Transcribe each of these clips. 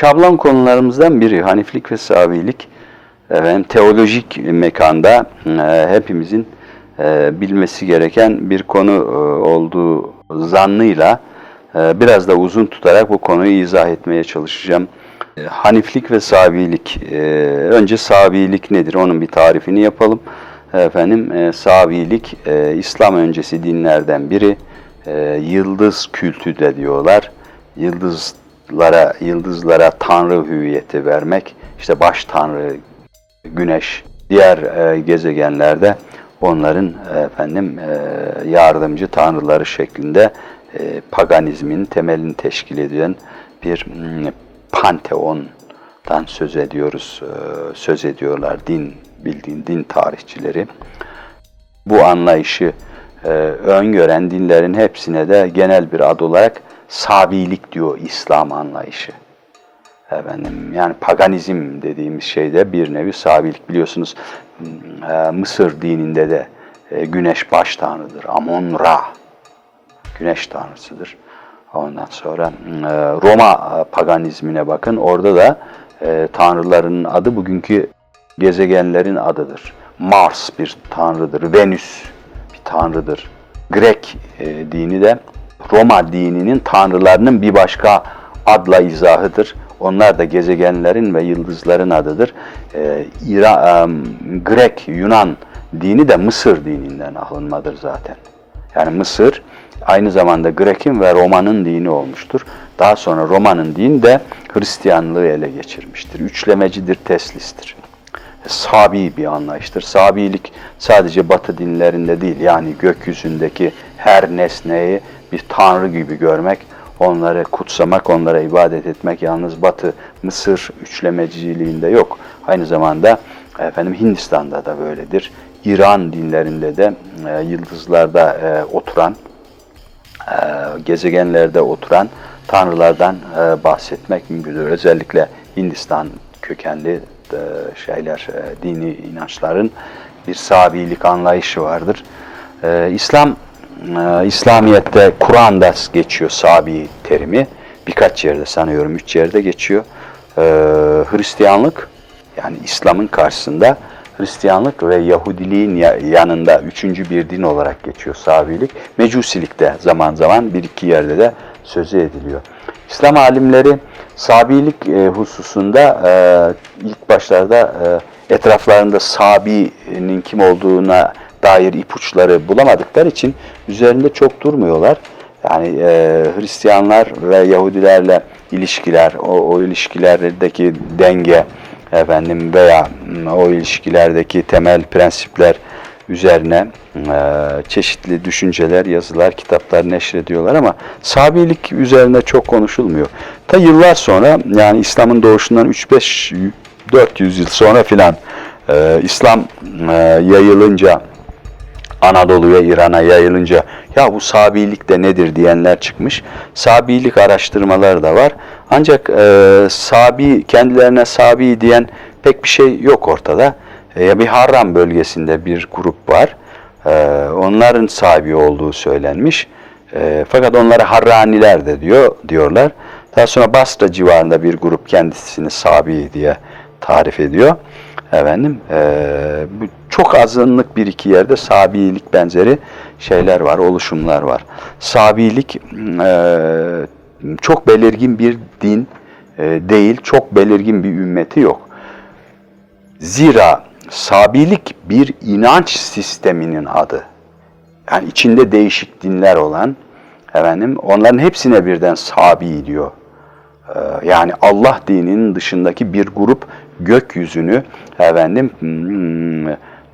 Şablon konularımızdan biri Haniflik ve Sabilik. Efendim, teolojik mekanda e, hepimizin e, bilmesi gereken bir konu e, olduğu zannıyla e, biraz da uzun tutarak bu konuyu izah etmeye çalışacağım. E, Haniflik ve Sabilik. E, önce Sabilik nedir? Onun bir tarifini yapalım. Efendim, e, Sabilik e, İslam öncesi dinlerden biri. E, yıldız kültü de diyorlar. Yıldızlara, yıldızlara tanrı hüviyeti vermek. İşte baş tanrı güneş, diğer e, gezegenlerde onların e, efendim e, yardımcı tanrıları şeklinde e, paganizmin temelini teşkil eden bir mm, panteondan söz ediyoruz, e, söz ediyorlar din bildiğin din tarihçileri. Bu anlayışı e, öngören dinlerin hepsine de genel bir ad olarak Sabilik diyor İslam anlayışı. Efendim, yani paganizm dediğimiz şeyde bir nevi sabilik biliyorsunuz e, Mısır dininde de e, güneş baş tanrıdır. Amon Ra güneş tanrısıdır. Ondan sonra e, Roma paganizmine bakın orada da tanrıların adı bugünkü gezegenlerin adıdır. Mars bir tanrıdır, Venüs bir tanrıdır. Grek dini de Roma dininin tanrılarının bir başka adla izahıdır. Onlar da gezegenlerin ve yıldızların adıdır. Ee, İra, e, Grek, Yunan dini de Mısır dininden alınmadır zaten. Yani Mısır aynı zamanda Grek'in ve Roma'nın dini olmuştur. Daha sonra Roma'nın dini de Hristiyanlığı ele geçirmiştir. Üçlemecidir, teslistir. Sabi bir anlayıştır. Sabilik sadece Batı dinlerinde değil yani gökyüzündeki her nesneyi bir tanrı gibi görmek, onları kutsamak, onlara ibadet etmek yalnız Batı, Mısır üçlemeciliğinde yok. Aynı zamanda efendim Hindistan'da da böyledir. İran dinlerinde de e, yıldızlarda e, oturan, e, gezegenlerde oturan tanrılardan e, bahsetmek mümkündür. Özellikle Hindistan kökenli e, şeyler, e, dini inançların bir sabilik anlayışı vardır. E, İslam e, İslamiyet'te Kur'an'da geçiyor sabi terimi. Birkaç yerde sanıyorum, üç yerde geçiyor. E, Hristiyanlık yani İslam'ın karşısında Hristiyanlık ve Yahudiliğin yanında üçüncü bir din olarak geçiyor sabilik. Mecusilik de zaman zaman bir iki yerde de sözü ediliyor. İslam alimleri sabilik e, hususunda e, ilk başlarda e, etraflarında Sabi'nin kim olduğuna dair ipuçları bulamadıkları için üzerinde çok durmuyorlar. Yani e, Hristiyanlar ve Yahudilerle ilişkiler, o, o ilişkilerdeki denge efendim veya o ilişkilerdeki temel prensipler üzerine e, çeşitli düşünceler, yazılar, kitaplar neşrediyorlar ama Sabilik üzerine çok konuşulmuyor. Ta yıllar sonra yani İslam'ın doğuşundan 3-5 400 yıl sonra filan e, İslam e, yayılınca Anadolu'ya, İran'a yayılınca ya bu Sabilik de nedir diyenler çıkmış. Sabilik araştırmaları da var. Ancak e, Sabi kendilerine Sabi diyen pek bir şey yok ortada. E, bir Harran bölgesinde bir grup var. E, onların Sabi olduğu söylenmiş. E, fakat onlara Harraniler de diyor diyorlar. Daha sonra Basra civarında bir grup kendisini Sabi diye tarif ediyor. Efendim, e, çok azınlık bir iki yerde Sabilik benzeri şeyler var, oluşumlar var. Sabilik e, çok belirgin bir din e, değil, çok belirgin bir ümmeti yok. Zira Sabilik bir inanç sisteminin adı. Yani içinde değişik dinler olan, efendim, onların hepsine birden Sabi diyor. E, yani Allah dininin dışındaki bir grup gökyüzünü efendim hmm,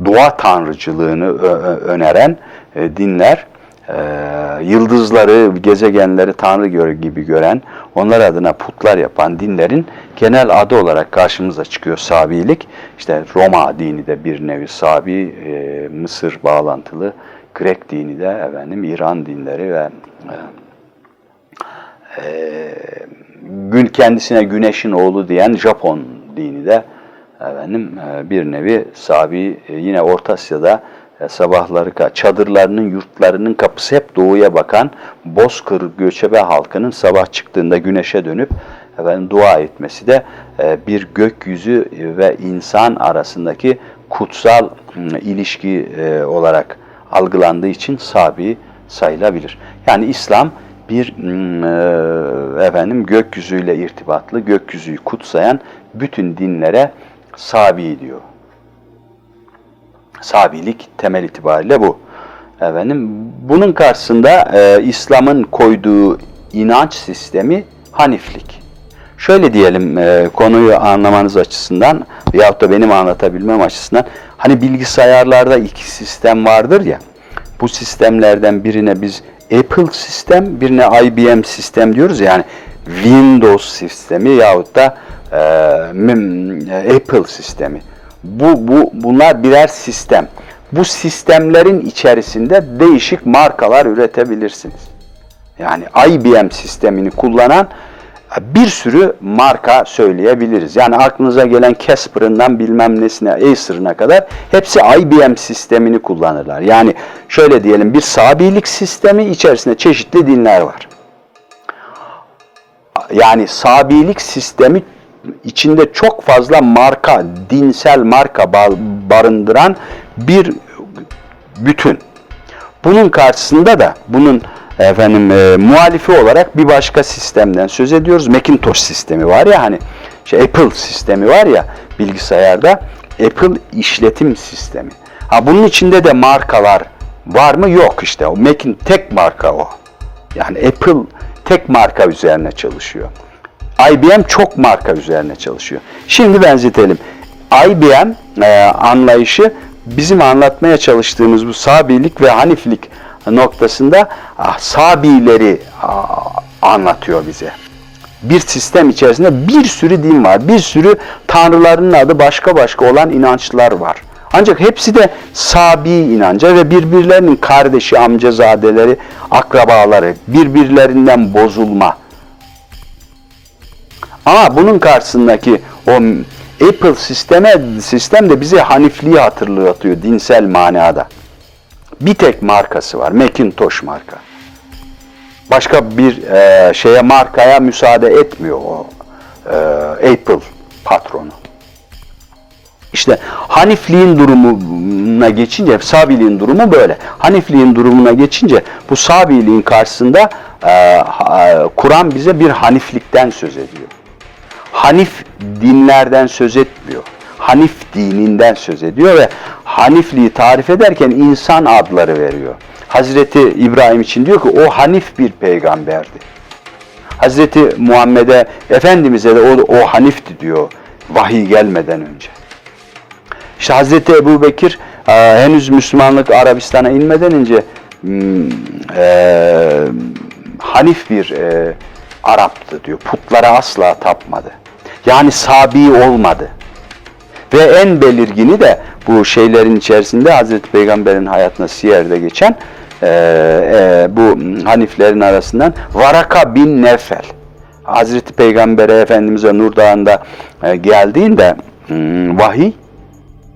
dua tanrıcılığını öneren e, dinler e, yıldızları, gezegenleri tanrı gibi gören, onlar adına putlar yapan dinlerin genel adı olarak karşımıza çıkıyor Sabilik. İşte Roma dini de bir nevi Sabi, e, Mısır bağlantılı, Grek dini de efendim İran dinleri ve gün kendisine güneşin oğlu diyen Japon dini de efendim e, bir nevi Sabi e, yine Orta Asya'da e, sabahları çadırlarının yurtlarının kapısı hep doğuya bakan Bozkır göçebe halkının sabah çıktığında güneşe dönüp efendim, dua etmesi de bir gökyüzü ve insan arasındaki kutsal ilişki olarak algılandığı için sabi sayılabilir. Yani İslam bir efendim gökyüzüyle irtibatlı, gökyüzüyü kutsayan bütün dinlere sabi diyor. Sabilik temel itibariyle bu. Efendim bunun karşısında e, İslam'ın koyduğu inanç sistemi Haniflik. Şöyle diyelim e, konuyu anlamanız açısından veyahut da benim anlatabilmem açısından hani bilgisayarlarda iki sistem vardır ya bu sistemlerden birine biz Apple sistem birine IBM sistem diyoruz ya, yani Windows sistemi yahut da Apple sistemi. Bu, bu bunlar birer sistem. Bu sistemlerin içerisinde değişik markalar üretebilirsiniz. Yani IBM sistemini kullanan bir sürü marka söyleyebiliriz. Yani aklınıza gelen Casper'ından bilmem nesine, Acer'ına kadar hepsi IBM sistemini kullanırlar. Yani şöyle diyelim bir sabilik sistemi içerisinde çeşitli dinler var. Yani sabilik sistemi içinde çok fazla marka, dinsel marka barındıran bir bütün. Bunun karşısında da bunun efendim e, muhalifi olarak bir başka sistemden söz ediyoruz. Macintosh sistemi var ya hani şey Apple sistemi var ya bilgisayarda Apple işletim sistemi. Ha bunun içinde de markalar var mı? Yok işte. O Mac'in tek marka o. Yani Apple tek marka üzerine çalışıyor. IBM çok marka üzerine çalışıyor. Şimdi benzetelim. IBM e, anlayışı bizim anlatmaya çalıştığımız bu sabilik ve haniflik noktasında ah, sabileri ah, anlatıyor bize. Bir sistem içerisinde bir sürü din var. Bir sürü tanrıların adı başka başka olan inançlar var. Ancak hepsi de sabi inanca ve birbirlerinin kardeşi, amcazadeleri, akrabaları, birbirlerinden bozulma. Ama bunun karşısındaki o Apple sisteme, sistem de bize hanifliği hatırlatıyor dinsel manada. Bir tek markası var. Macintosh marka. Başka bir e, şeye markaya müsaade etmiyor o e, Apple patronu. İşte Hanifliğin durumuna geçince, Sabiliğin durumu böyle. Hanifliğin durumuna geçince bu Sabiliğin karşısında e, Kur'an bize bir Haniflikten söz ediyor. Hanif dinlerden söz etmiyor. Hanif dininden söz ediyor ve Hanifliği tarif ederken insan adları veriyor. Hazreti İbrahim için diyor ki o Hanif bir peygamberdi. Hazreti Muhammed'e, Efendimiz'e de o, o Hanifti diyor vahiy gelmeden önce. İşte Hazreti Ebu Bekir e, henüz Müslümanlık Arabistan'a inmeden önce hmm, e, Hanif bir e, Arap'tı diyor. Putlara asla tapmadı. Yani sabi olmadı. Ve en belirgini de bu şeylerin içerisinde Hazreti Peygamber'in hayatına Siyer'de geçen e, e, bu Haniflerin arasından Varaka bin Nefel. Hazreti Peygamber'e Efendimiz'e Nur Dağı'nda e, geldiğinde hmm, vahiy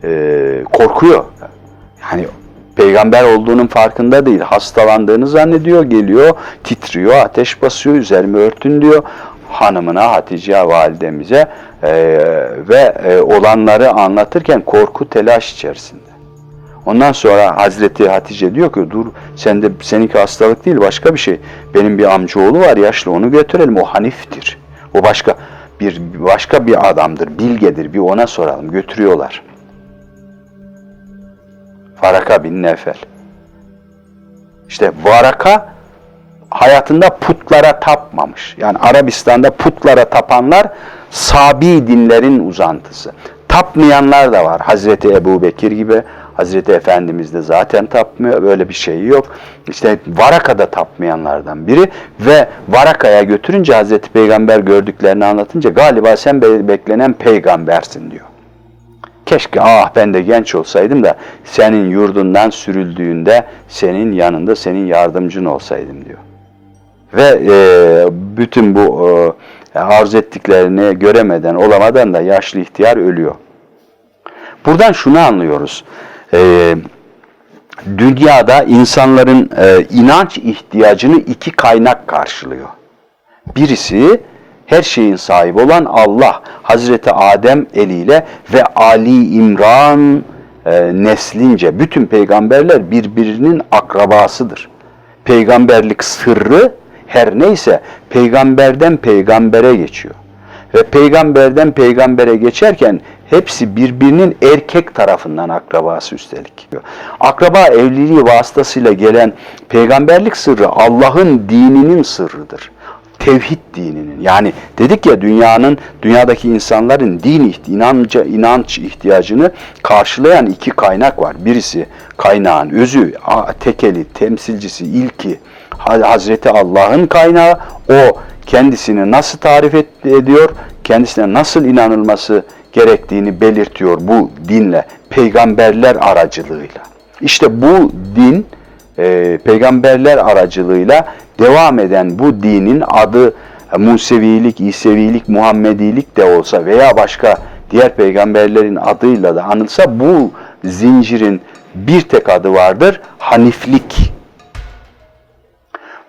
e, korkuyor. Yani peygamber olduğunun farkında değil. Hastalandığını zannediyor, geliyor, titriyor, ateş basıyor, üzerime örtün diyor hanımına Hatice validemize e, ve e, olanları anlatırken korku telaş içerisinde. Ondan sonra Hazreti Hatice diyor ki dur sen de seninki hastalık değil başka bir şey. Benim bir amcaoğlu var yaşlı onu götürelim o Hanif'tir. O başka bir başka bir adamdır, bilgedir. Bir ona soralım. Götürüyorlar. Varaka bin Nefel. İşte Varaka hayatında putlara tapmamış. Yani Arabistan'da putlara tapanlar sabi dinlerin uzantısı. Tapmayanlar da var. Hazreti Ebu Bekir gibi, Hazreti Efendimiz de zaten tapmıyor. Böyle bir şey yok. İşte Varaka'da tapmayanlardan biri ve Varaka'ya götürünce Hazreti Peygamber gördüklerini anlatınca galiba sen beklenen peygambersin diyor. Keşke ah ben de genç olsaydım da senin yurdundan sürüldüğünde senin yanında senin yardımcın olsaydım diyor. Ve e, bütün bu e, arz ettiklerini göremeden, olamadan da yaşlı ihtiyar ölüyor. Buradan şunu anlıyoruz. E, dünyada insanların e, inanç ihtiyacını iki kaynak karşılıyor. Birisi her şeyin sahibi olan Allah Hazreti Adem eliyle ve Ali İmran e, neslince bütün peygamberler birbirinin akrabasıdır. Peygamberlik sırrı her neyse peygamberden peygambere geçiyor. Ve peygamberden peygambere geçerken hepsi birbirinin erkek tarafından akrabası üstelik. Akraba evliliği vasıtasıyla gelen peygamberlik sırrı Allah'ın dininin sırrıdır. Tevhid dininin. Yani dedik ya dünyanın dünyadaki insanların din inanca inanç ihtiyacını karşılayan iki kaynak var. Birisi kaynağın özü, tekeli, temsilcisi, ilki Hazreti Allah'ın kaynağı. O kendisini nasıl tarif ediyor, kendisine nasıl inanılması gerektiğini belirtiyor bu dinle, peygamberler aracılığıyla. İşte bu din e, peygamberler aracılığıyla devam eden bu dinin adı Musevilik, İsevilik, Muhammedilik de olsa veya başka diğer peygamberlerin adıyla da anılsa bu zincirin bir tek adı vardır, Haniflik.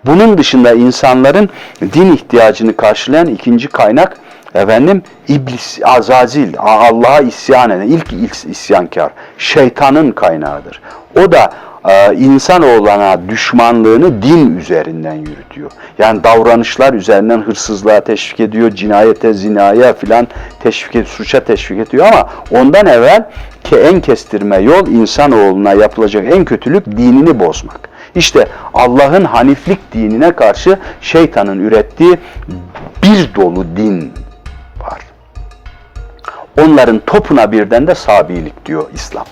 Bunun dışında insanların din ihtiyacını karşılayan ikinci kaynak efendim iblis, azazil, Allah'a isyan eden ilk, isyankar, şeytanın kaynağıdır. O da e, insanoğluna düşmanlığını din üzerinden yürütüyor. Yani davranışlar üzerinden hırsızlığa teşvik ediyor, cinayete, zinaya filan teşvik ediyor, suça teşvik ediyor ama ondan evvel ki en kestirme yol insanoğluna yapılacak en kötülük dinini bozmak. İşte Allah'ın haniflik dinine karşı şeytanın ürettiği bir dolu din var. Onların topuna birden de sabilik diyor İslam.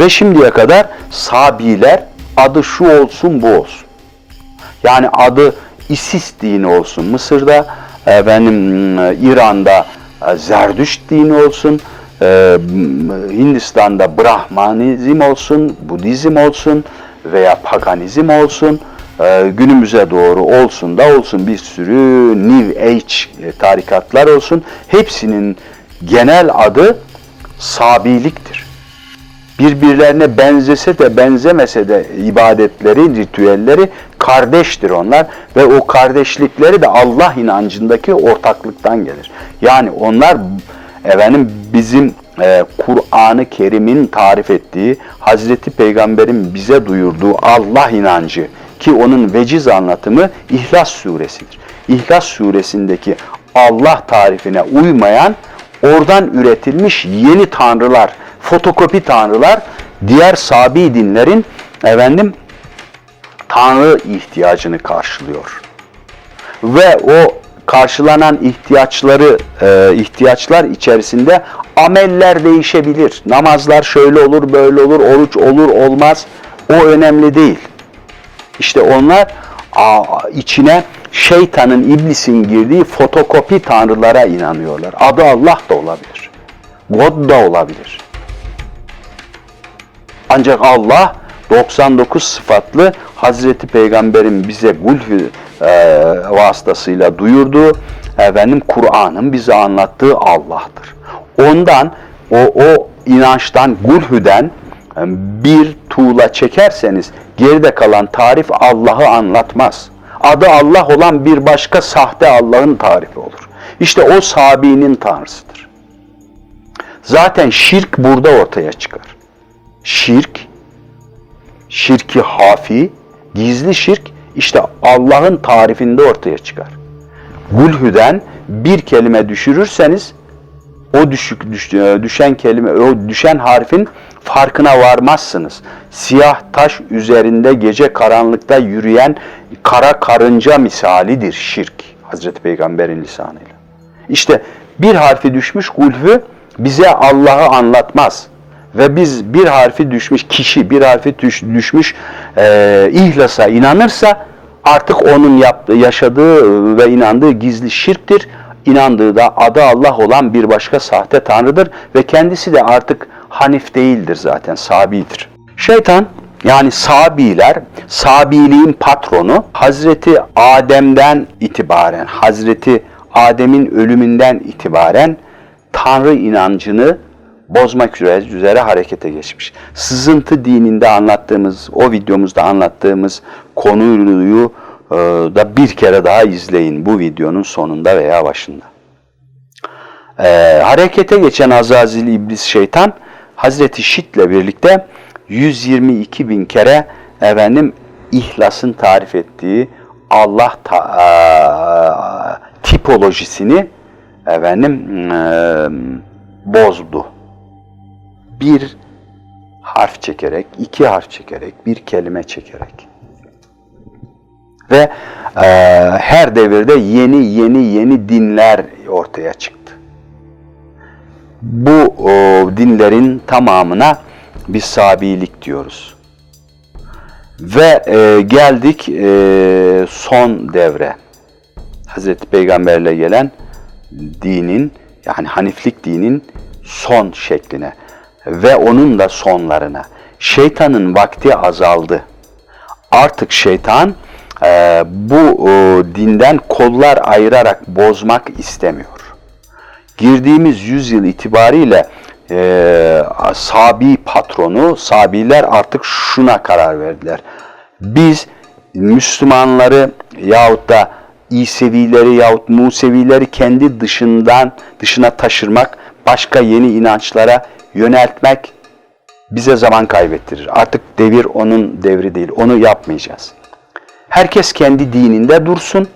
Ve şimdiye kadar Sabiler adı şu olsun bu olsun. Yani adı Isis dini olsun Mısır'da, efendim İran'da e, Zerdüşt dini olsun, e, Hindistan'da Brahmanizm olsun, Budizm olsun veya paganizm olsun, e, günümüze doğru olsun da olsun bir sürü New Age tarikatlar olsun. Hepsinin genel adı Sabiliktir birbirlerine benzese de benzemese de ibadetleri, ritüelleri kardeştir onlar ve o kardeşlikleri de Allah inancındaki ortaklıktan gelir. Yani onlar efendim bizim e, Kur'an-ı Kerim'in tarif ettiği, Hazreti Peygamber'in bize duyurduğu Allah inancı ki onun veciz anlatımı İhlas suresidir. İhlas suresindeki Allah tarifine uymayan oradan üretilmiş yeni tanrılar, fotokopi tanrılar diğer sabi dinlerin efendim tanrı ihtiyacını karşılıyor. Ve o karşılanan ihtiyaçları e, ihtiyaçlar içerisinde ameller değişebilir. Namazlar şöyle olur, böyle olur, oruç olur, olmaz. O önemli değil. İşte onlar a, içine şeytanın, iblisin girdiği fotokopi tanrılara inanıyorlar. Adı Allah da olabilir. God da olabilir. Ancak Allah 99 sıfatlı Hazreti Peygamber'in bize gulhü e, vasıtasıyla duyurduğu efendim Kur'an'ın bize anlattığı Allah'tır. Ondan o, o inançtan gulhüden e, bir tuğla çekerseniz geride kalan tarif Allah'ı anlatmaz. Adı Allah olan bir başka sahte Allah'ın tarifi olur. İşte o Sabi'nin tanrısıdır. Zaten şirk burada ortaya çıkar şirk, şirki hafi, gizli şirk işte Allah'ın tarifinde ortaya çıkar. Gulhüden bir kelime düşürürseniz o düşük e, düşen kelime o düşen harfin farkına varmazsınız. Siyah taş üzerinde gece karanlıkta yürüyen kara karınca misalidir şirk. Hazreti Peygamber'in lisanıyla. İşte bir harfi düşmüş gulhü bize Allah'ı anlatmaz ve biz bir harfi düşmüş kişi bir harfi düş, düşmüş e, ihlasa inanırsa artık onun yaptığı, yaşadığı ve inandığı gizli şirktir. İnandığı da adı Allah olan bir başka sahte tanrıdır ve kendisi de artık Hanif değildir zaten, Sabi'dir. Şeytan yani Sabiler, Sabiliğin patronu Hazreti Adem'den itibaren, Hazreti Adem'in ölümünden itibaren Tanrı inancını bozmak üzere harekete geçmiş. Sızıntı dininde anlattığımız, o videomuzda anlattığımız konuyu e, da bir kere daha izleyin bu videonun sonunda veya başında. E, harekete geçen Azazil İblis şeytan Hazreti Şit'le birlikte 122 bin kere efendim ihlasın tarif ettiği Allah ta- e, tipolojisini efendim e, bozdu. Bir harf çekerek, iki harf çekerek, bir kelime çekerek. Ve e, her devirde yeni yeni yeni dinler ortaya çıktı. Bu o, dinlerin tamamına biz Sabilik diyoruz. Ve e, geldik e, son devre. Hazreti Peygamberle gelen dinin yani Haniflik dinin son şekline ve onun da sonlarına. Şeytanın vakti azaldı. Artık şeytan e, bu e, dinden kollar ayırarak bozmak istemiyor. Girdiğimiz yüzyıl itibariyle e, Sabi patronu, Sabiler artık şuna karar verdiler. Biz Müslümanları yahut da İsevileri yahut Musevileri kendi dışından dışına taşırmak, başka yeni inançlara yöneltmek bize zaman kaybettirir. Artık devir onun devri değil. Onu yapmayacağız. Herkes kendi dininde dursun.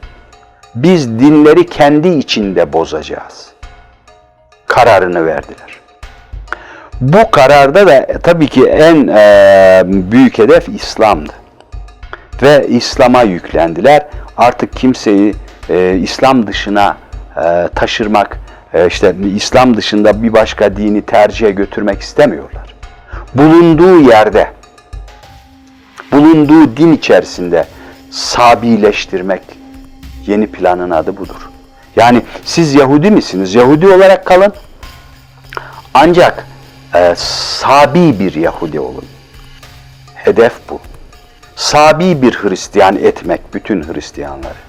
Biz dinleri kendi içinde bozacağız. Kararını verdiler. Bu kararda da tabii ki en e, büyük hedef İslam'dı. Ve İslam'a yüklendiler. Artık kimseyi e, İslam dışına e, taşırmak, e, işte İslam dışında bir başka dini tercihe götürmek istemiyorlar. Bulunduğu yerde, bulunduğu din içerisinde sabileştirmek yeni planın adı budur. Yani siz Yahudi misiniz? Yahudi olarak kalın. Ancak e, sabi bir Yahudi olun. Hedef bu. Sabi bir Hristiyan etmek bütün Hristiyanları.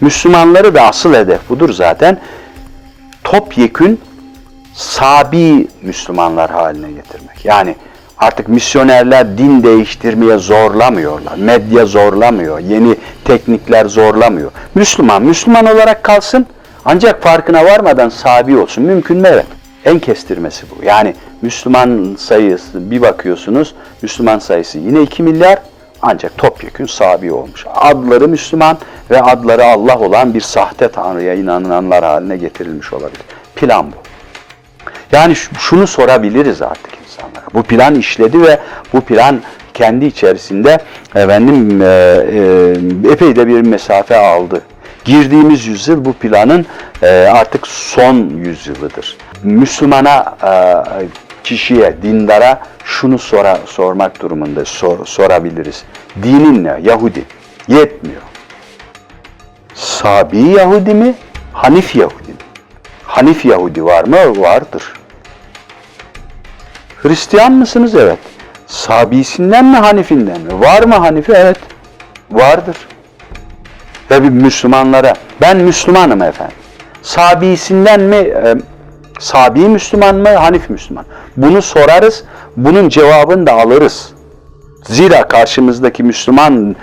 Müslümanları da asıl hedef budur zaten. Topyekün sabi Müslümanlar haline getirmek. Yani artık misyonerler din değiştirmeye zorlamıyorlar. Medya zorlamıyor. Yeni teknikler zorlamıyor. Müslüman Müslüman olarak kalsın ancak farkına varmadan sabi olsun. Mümkün mü? Evet. En kestirmesi bu. Yani Müslüman sayısı bir bakıyorsunuz Müslüman sayısı yine 2 milyar ancak topyekün sabi olmuş. Adları Müslüman ve adları Allah olan bir sahte tanrıya inananlar haline getirilmiş olabilir. Plan bu. Yani şunu sorabiliriz artık insanlara. Bu plan işledi ve bu plan kendi içerisinde efendim e, e, epey de bir mesafe aldı. Girdiğimiz yüzyıl bu planın e, artık son yüzyılıdır. Müslümana, e, kişiye, dindara şunu sora, sormak durumunda sor, sorabiliriz. Dinin ne? Yahudi. Yetmiyor. Sabi Yahudi mi? Hanif Yahudi mi? Hanif Yahudi var mı? Vardır. Hristiyan mısınız? Evet. Sabisinden mi Hanifinden mi? Var mı Hanifi? Evet. Vardır. Ve bir Müslümanlara ben Müslümanım efendim. Sabisinden mi e, Sabi Müslüman mı, Hanif Müslüman? Bunu sorarız, bunun cevabını da alırız. Zira karşımızdaki Müslüman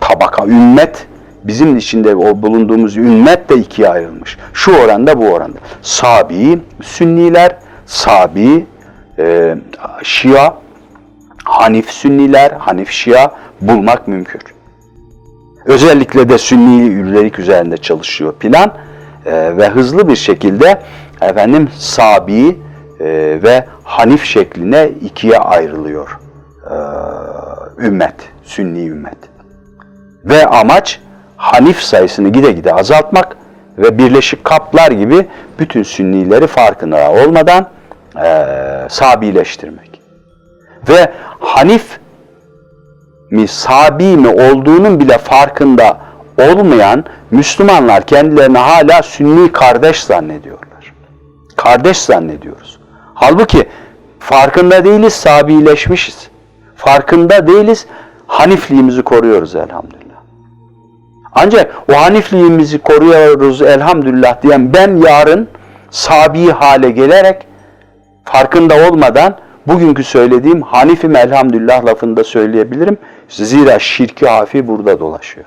tabaka, ümmet, bizim içinde o bulunduğumuz ümmet de ikiye ayrılmış. Şu oranda, bu oranda. Sabi, Sünniler, Sabi, e, Şia, Hanif Sünniler, Hanif Şia bulmak mümkün. Özellikle de Sünni ürlerik üzerinde çalışıyor plan e, ve hızlı bir şekilde efendim Sabi e, ve Hanif şekline ikiye ayrılıyor e, ümmet, Sünni ümmet. Ve amaç Hanif sayısını gide gide azaltmak ve birleşik kaplar gibi bütün Sünnileri farkında olmadan e, sabileştirmek. Ve Hanif mi sabi mi olduğunun bile farkında olmayan Müslümanlar kendilerini hala Sünni kardeş zannediyorlar. Kardeş zannediyoruz. Halbuki farkında değiliz, sabileşmişiz. Farkında değiliz, Hanifliğimizi koruyoruz elhamdülillah. Ancak o Hanifliğimizi koruyoruz elhamdülillah diyen ben yarın sabi hale gelerek farkında olmadan bugünkü söylediğim Hanifim elhamdülillah lafını da söyleyebilirim. Zira şirki hafi burada dolaşıyor.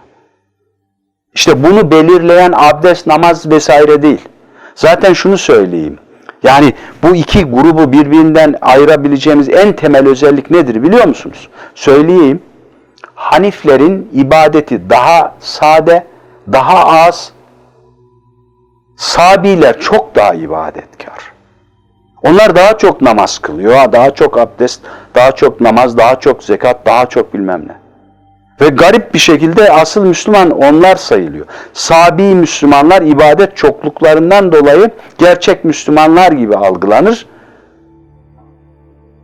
İşte bunu belirleyen abdest, namaz vesaire değil. Zaten şunu söyleyeyim. Yani bu iki grubu birbirinden ayırabileceğimiz en temel özellik nedir biliyor musunuz? Söyleyeyim. Haniflerin ibadeti daha sade, daha az. Sabiler çok daha ibadetkar. Onlar daha çok namaz kılıyor, daha çok abdest, daha çok namaz, daha çok zekat, daha çok bilmem ne. Ve garip bir şekilde asıl Müslüman onlar sayılıyor. Sabi Müslümanlar ibadet çokluklarından dolayı gerçek Müslümanlar gibi algılanır.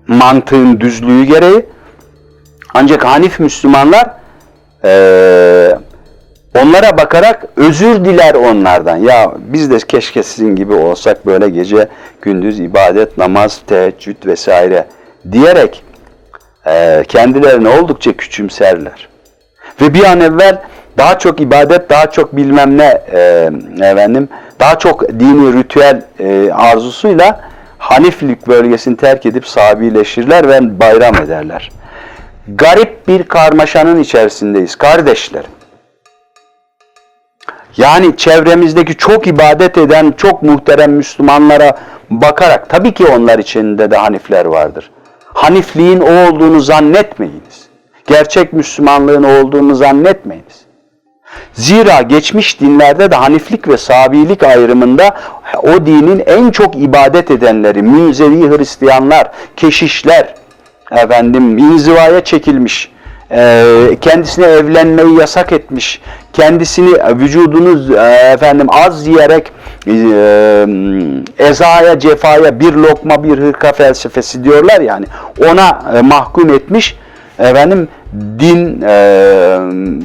Mantığın düzlüğü gereği. Ancak Hanif Müslümanlar eee, onlara bakarak özür diler onlardan. Ya biz de keşke sizin gibi olsak böyle gece gündüz ibadet, namaz, teheccüd vesaire diyerek eee, kendilerini oldukça küçümserler. Ve bir an evvel daha çok ibadet, daha çok bilmem ne e, efendim, daha çok dini ritüel e, arzusuyla Haniflik bölgesini terk edip sabileşirler ve bayram ederler. Garip bir karmaşanın içerisindeyiz kardeşlerim. Yani çevremizdeki çok ibadet eden, çok muhterem Müslümanlara bakarak tabii ki onlar içinde de Hanifler vardır. Hanifliğin o olduğunu zannetmeyiniz. Gerçek Müslümanlığın olduğunu zannetmeyiniz. Zira geçmiş dinlerde de Haniflik ve Sabilik ayrımında o dinin en çok ibadet edenleri, münzevi Hristiyanlar, keşişler, efendim inzivaya çekilmiş, e, kendisine evlenmeyi yasak etmiş, kendisini vücudunu e, efendim az yiyerek e, ezaya cefaya bir lokma bir hırka felsefesi diyorlar yani ona e, mahkum etmiş efendim din e,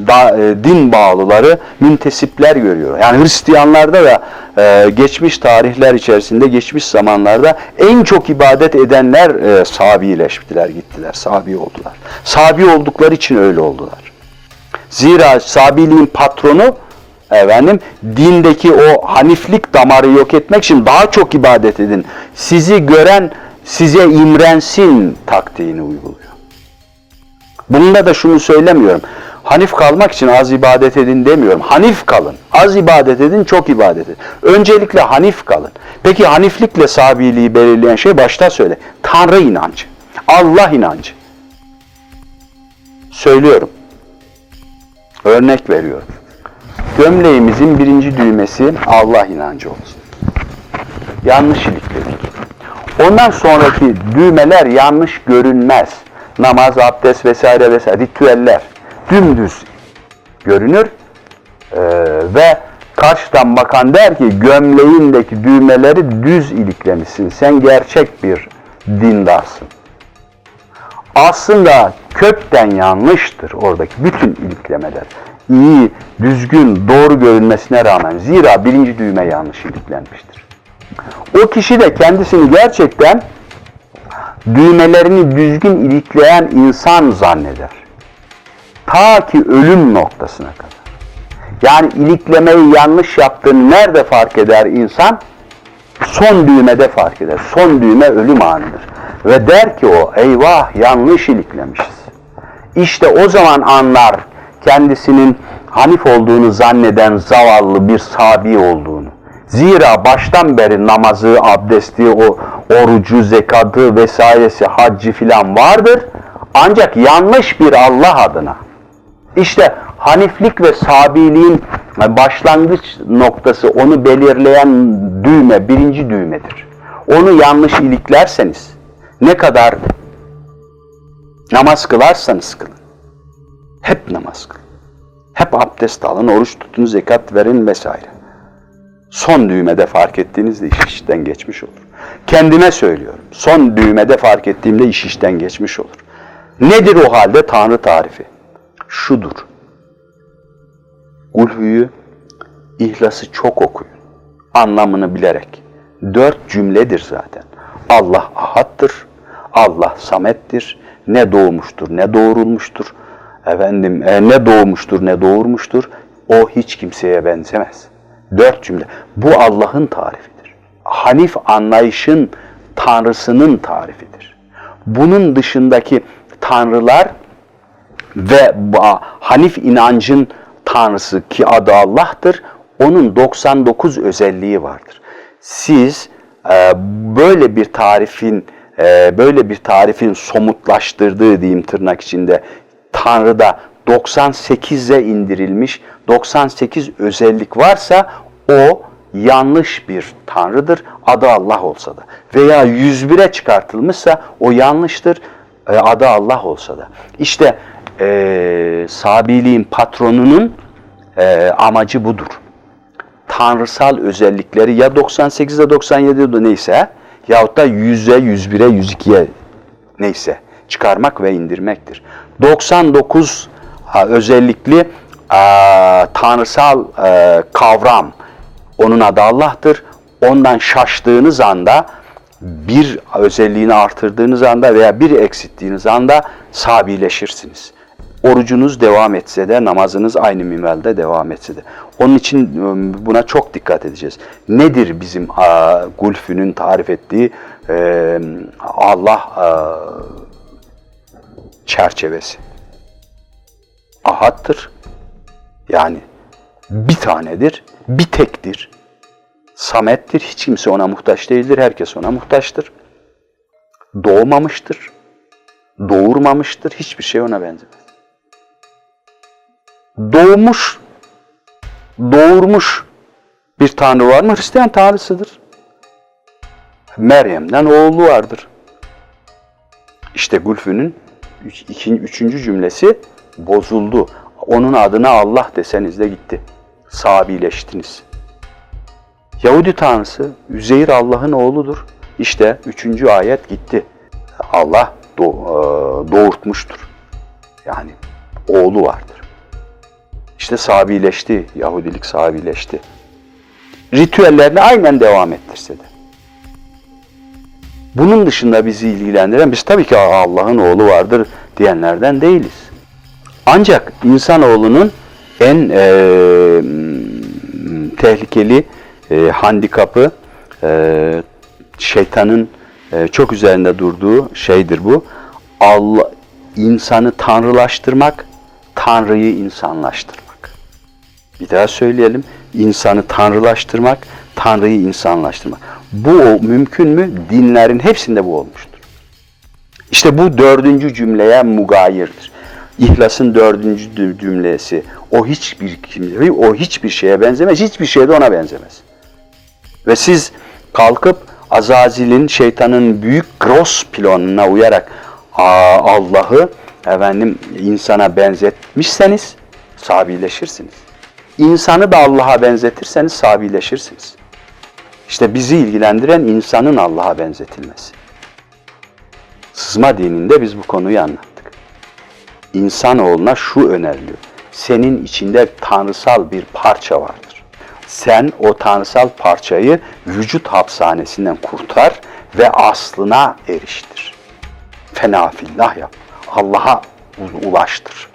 da, e, din bağlıları müntesipler görüyor. Yani Hristiyanlarda da e, geçmiş tarihler içerisinde geçmiş zamanlarda en çok ibadet edenler e, sabileştiler gittiler. Sabi oldular. Sabi oldukları için öyle oldular. Zira sabiliğin patronu efendim dindeki o haniflik damarı yok etmek için daha çok ibadet edin. Sizi gören size imrensin taktiğini uyguluyor. Bununla da şunu söylemiyorum. Hanif kalmak için az ibadet edin demiyorum. Hanif kalın. Az ibadet edin, çok ibadet edin. Öncelikle hanif kalın. Peki haniflikle sabiliği belirleyen şey başta söyle. Tanrı inancı. Allah inancı. Söylüyorum. Örnek veriyorum. Gömleğimizin birinci düğmesi Allah inancı olsun. Yanlış ilikledik. Ondan sonraki düğmeler yanlış görünmez namaz, abdest vesaire vesaire ritüeller dümdüz görünür ee, ve karşıdan bakan der ki gömleğindeki düğmeleri düz iliklemişsin. Sen gerçek bir dindarsın. Aslında kökten yanlıştır oradaki bütün iliklemeler. İyi, düzgün, doğru görünmesine rağmen zira birinci düğme yanlış iliklenmiştir. O kişi de kendisini gerçekten düğmelerini düzgün ilikleyen insan zanneder. Ta ki ölüm noktasına kadar. Yani iliklemeyi yanlış yaptığını nerede fark eder insan? Son düğmede fark eder. Son düğme ölüm anıdır. Ve der ki o, eyvah yanlış iliklemişiz. İşte o zaman anlar kendisinin hanif olduğunu zanneden zavallı bir sabi olduğunu. Zira baştan beri namazı, abdesti, o orucu, zekatı vesairesi, haccı filan vardır. Ancak yanlış bir Allah adına. İşte haniflik ve sabiliğin başlangıç noktası, onu belirleyen düğme, birinci düğmedir. Onu yanlış iliklerseniz, ne kadar namaz kılarsanız kılın. Hep namaz kılın. Hep abdest alın, oruç tutun, zekat verin vesaire. Son düğmede fark ettiğinizde iş işten geçmiş olur. Kendime söylüyorum. Son düğmede fark ettiğimde iş işten geçmiş olur. Nedir o halde Tanrı tarifi? Şudur. Ulhu'yu, İhlas'ı çok okuyun. Anlamını bilerek. Dört cümledir zaten. Allah ahattır. Allah samettir. Ne doğmuştur, ne doğurulmuştur. Efendim, e, ne doğmuştur, ne doğurmuştur. O hiç kimseye benzemez. Dört cümle. Bu Allah'ın tarifidir. Hanif anlayışın tanrısının tarifidir. Bunun dışındaki tanrılar ve Hanif inancın tanrısı ki adı Allah'tır. Onun 99 özelliği vardır. Siz e, böyle bir tarifin e, böyle bir tarifin somutlaştırdığı diyeyim tırnak içinde Tanrı'da 98'e indirilmiş 98 özellik varsa o yanlış bir tanrıdır. Adı Allah olsa da. Veya 101'e çıkartılmışsa o yanlıştır. e, Adı Allah olsa da. İşte e, Sabiliğin patronunun e, amacı budur. Tanrısal özellikleri ya 98'e 97'de neyse yahut da 100'e 101'e 102'ye neyse çıkarmak ve indirmektir. 99 ha, özellikli e, tanrısal e, kavram onun adı Allah'tır. Ondan şaştığınız anda bir özelliğini artırdığınız anda veya bir eksilttiğiniz anda sabileşirsiniz. Orucunuz devam etse de, namazınız aynı minvalde devam etse de. Onun için e, buna çok dikkat edeceğiz. Nedir bizim a, Gulfü'nün tarif ettiği e, Allah a, çerçevesi? Ahattır. Yani bir tanedir, bir tektir. Samettir, hiç kimse ona muhtaç değildir, herkes ona muhtaçtır. Doğmamıştır, doğurmamıştır, hiçbir şey ona benzemez. Doğmuş, doğurmuş bir tanrı var mı? Hristiyan tanrısıdır. Meryem'den oğlu vardır. İşte Gülfü'nün ikinci, üçüncü cümlesi bozuldu. Onun adına Allah deseniz de gitti. Sabileştiniz. Yahudi tanrısı Üzeyir Allah'ın oğludur. İşte üçüncü ayet gitti. Allah e, doğurtmuştur. Yani oğlu vardır. İşte sabileşti. Yahudilik sabileşti. Ritüellerine aynen devam ettirse de. Bunun dışında bizi ilgilendiren, biz tabii ki Allah'ın oğlu vardır diyenlerden değiliz. Ancak insanoğlunun en e, tehlikeli e, handikapı, e, şeytanın e, çok üzerinde durduğu şeydir bu. Allah, insanı tanrılaştırmak, Tanrı'yı insanlaştırmak. Bir daha söyleyelim. İnsanı tanrılaştırmak, Tanrı'yı insanlaştırmak. Bu mümkün mü? Dinlerin hepsinde bu olmuştur. İşte bu dördüncü cümleye mugayirdir. İhlas'ın dördüncü cü- cümlesi. O hiçbir kimse, o hiçbir şeye benzemez, hiçbir şey de ona benzemez. Ve siz kalkıp Azazil'in, şeytanın büyük gross planına uyarak Allah'ı efendim insana benzetmişseniz sabileşirsiniz. İnsanı da Allah'a benzetirseniz sabileşirsiniz. İşte bizi ilgilendiren insanın Allah'a benzetilmesi. Sızma dininde biz bu konuyu anlattık. İnsanoğluna şu öneriliyor. Senin içinde tanrısal bir parça vardır. Sen o tanrısal parçayı vücut hapishanesinden kurtar ve aslına eriştir. Fenafillah yap. Allah'a ulaştır.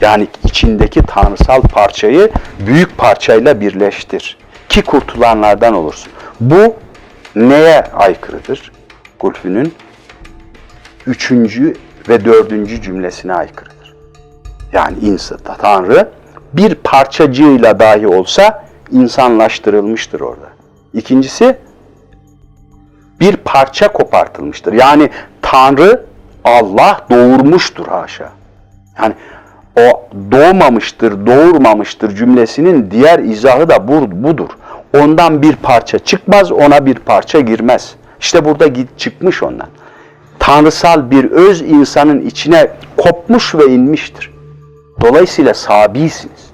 Yani içindeki tanrısal parçayı büyük parçayla birleştir. Ki kurtulanlardan olursun. Bu neye aykırıdır? Gulfü'nün üçüncü ve dördüncü cümlesine aykırıdır. Yani insan, Tanrı bir parçacığıyla dahi olsa insanlaştırılmıştır orada. İkincisi bir parça kopartılmıştır. Yani Tanrı Allah doğurmuştur haşa. Yani o doğmamıştır, doğurmamıştır cümlesinin diğer izahı da bu- budur. Ondan bir parça çıkmaz, ona bir parça girmez. İşte burada git çıkmış ondan. Tanrısal bir öz insanın içine kopmuş ve inmiştir. Dolayısıyla sabisiniz.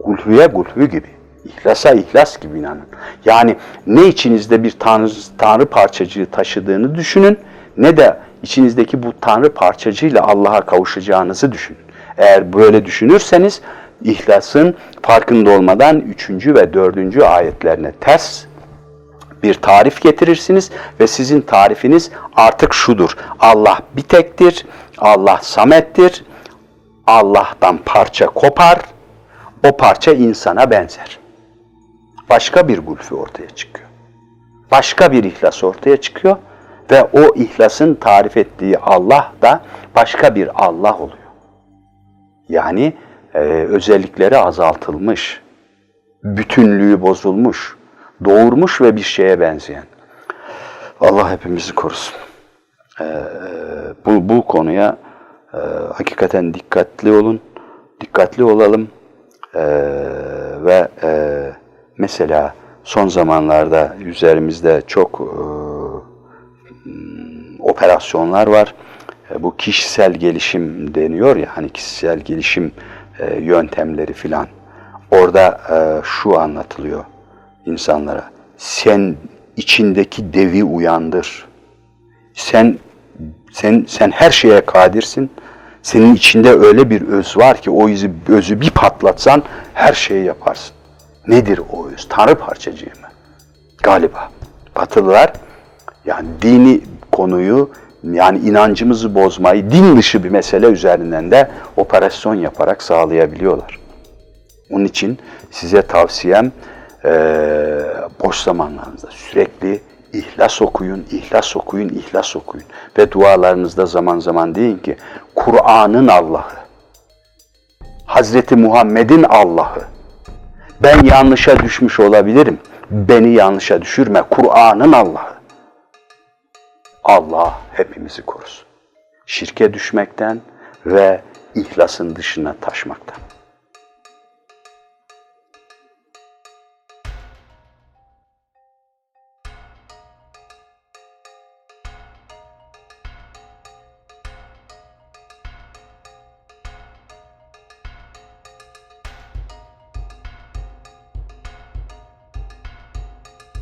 Gulhüye gulhü gibi. İhlasa ihlas gibi inanın. Yani ne içinizde bir tanrı, tanrı parçacığı taşıdığını düşünün ne de içinizdeki bu tanrı parçacığıyla Allah'a kavuşacağınızı düşünün. Eğer böyle düşünürseniz ihlasın farkında olmadan üçüncü ve dördüncü ayetlerine ters bir tarif getirirsiniz ve sizin tarifiniz artık şudur. Allah bir tektir, Allah samettir, Allah'tan parça kopar, o parça insana benzer. Başka bir gulfü ortaya çıkıyor. Başka bir ihlas ortaya çıkıyor ve o ihlasın tarif ettiği Allah da başka bir Allah oluyor. Yani e, özellikleri azaltılmış, bütünlüğü bozulmuş, doğurmuş ve bir şeye benzeyen. Allah hepimizi korusun. Ee, bu, bu konuya e, hakikaten dikkatli olun, dikkatli olalım Ee, ve e, mesela son zamanlarda üzerimizde çok e, operasyonlar var. E, Bu kişisel gelişim deniyor ya hani kişisel gelişim e, yöntemleri filan. Orada e, şu anlatılıyor insanlara. Sen içindeki devi uyandır. Sen sen sen her şeye kadirsin. Senin içinde öyle bir öz var ki o özü, özü bir patlatsan her şeyi yaparsın. Nedir o öz? Tanrı parçacığı mı? Galiba. Batılılar yani dini konuyu yani inancımızı bozmayı din dışı bir mesele üzerinden de operasyon yaparak sağlayabiliyorlar. Onun için size tavsiyem eee, boş zamanlarınızda sürekli ihlas okuyun, ihlas okuyun, ihlas okuyun. Ve dualarınızda zaman zaman deyin ki Kur'an'ın Allah'ı, Hazreti Muhammed'in Allah'ı, ben yanlışa düşmüş olabilirim, beni yanlışa düşürme, Kur'an'ın Allah'ı. Allah hepimizi korusun. Şirke düşmekten ve ihlasın dışına taşmaktan.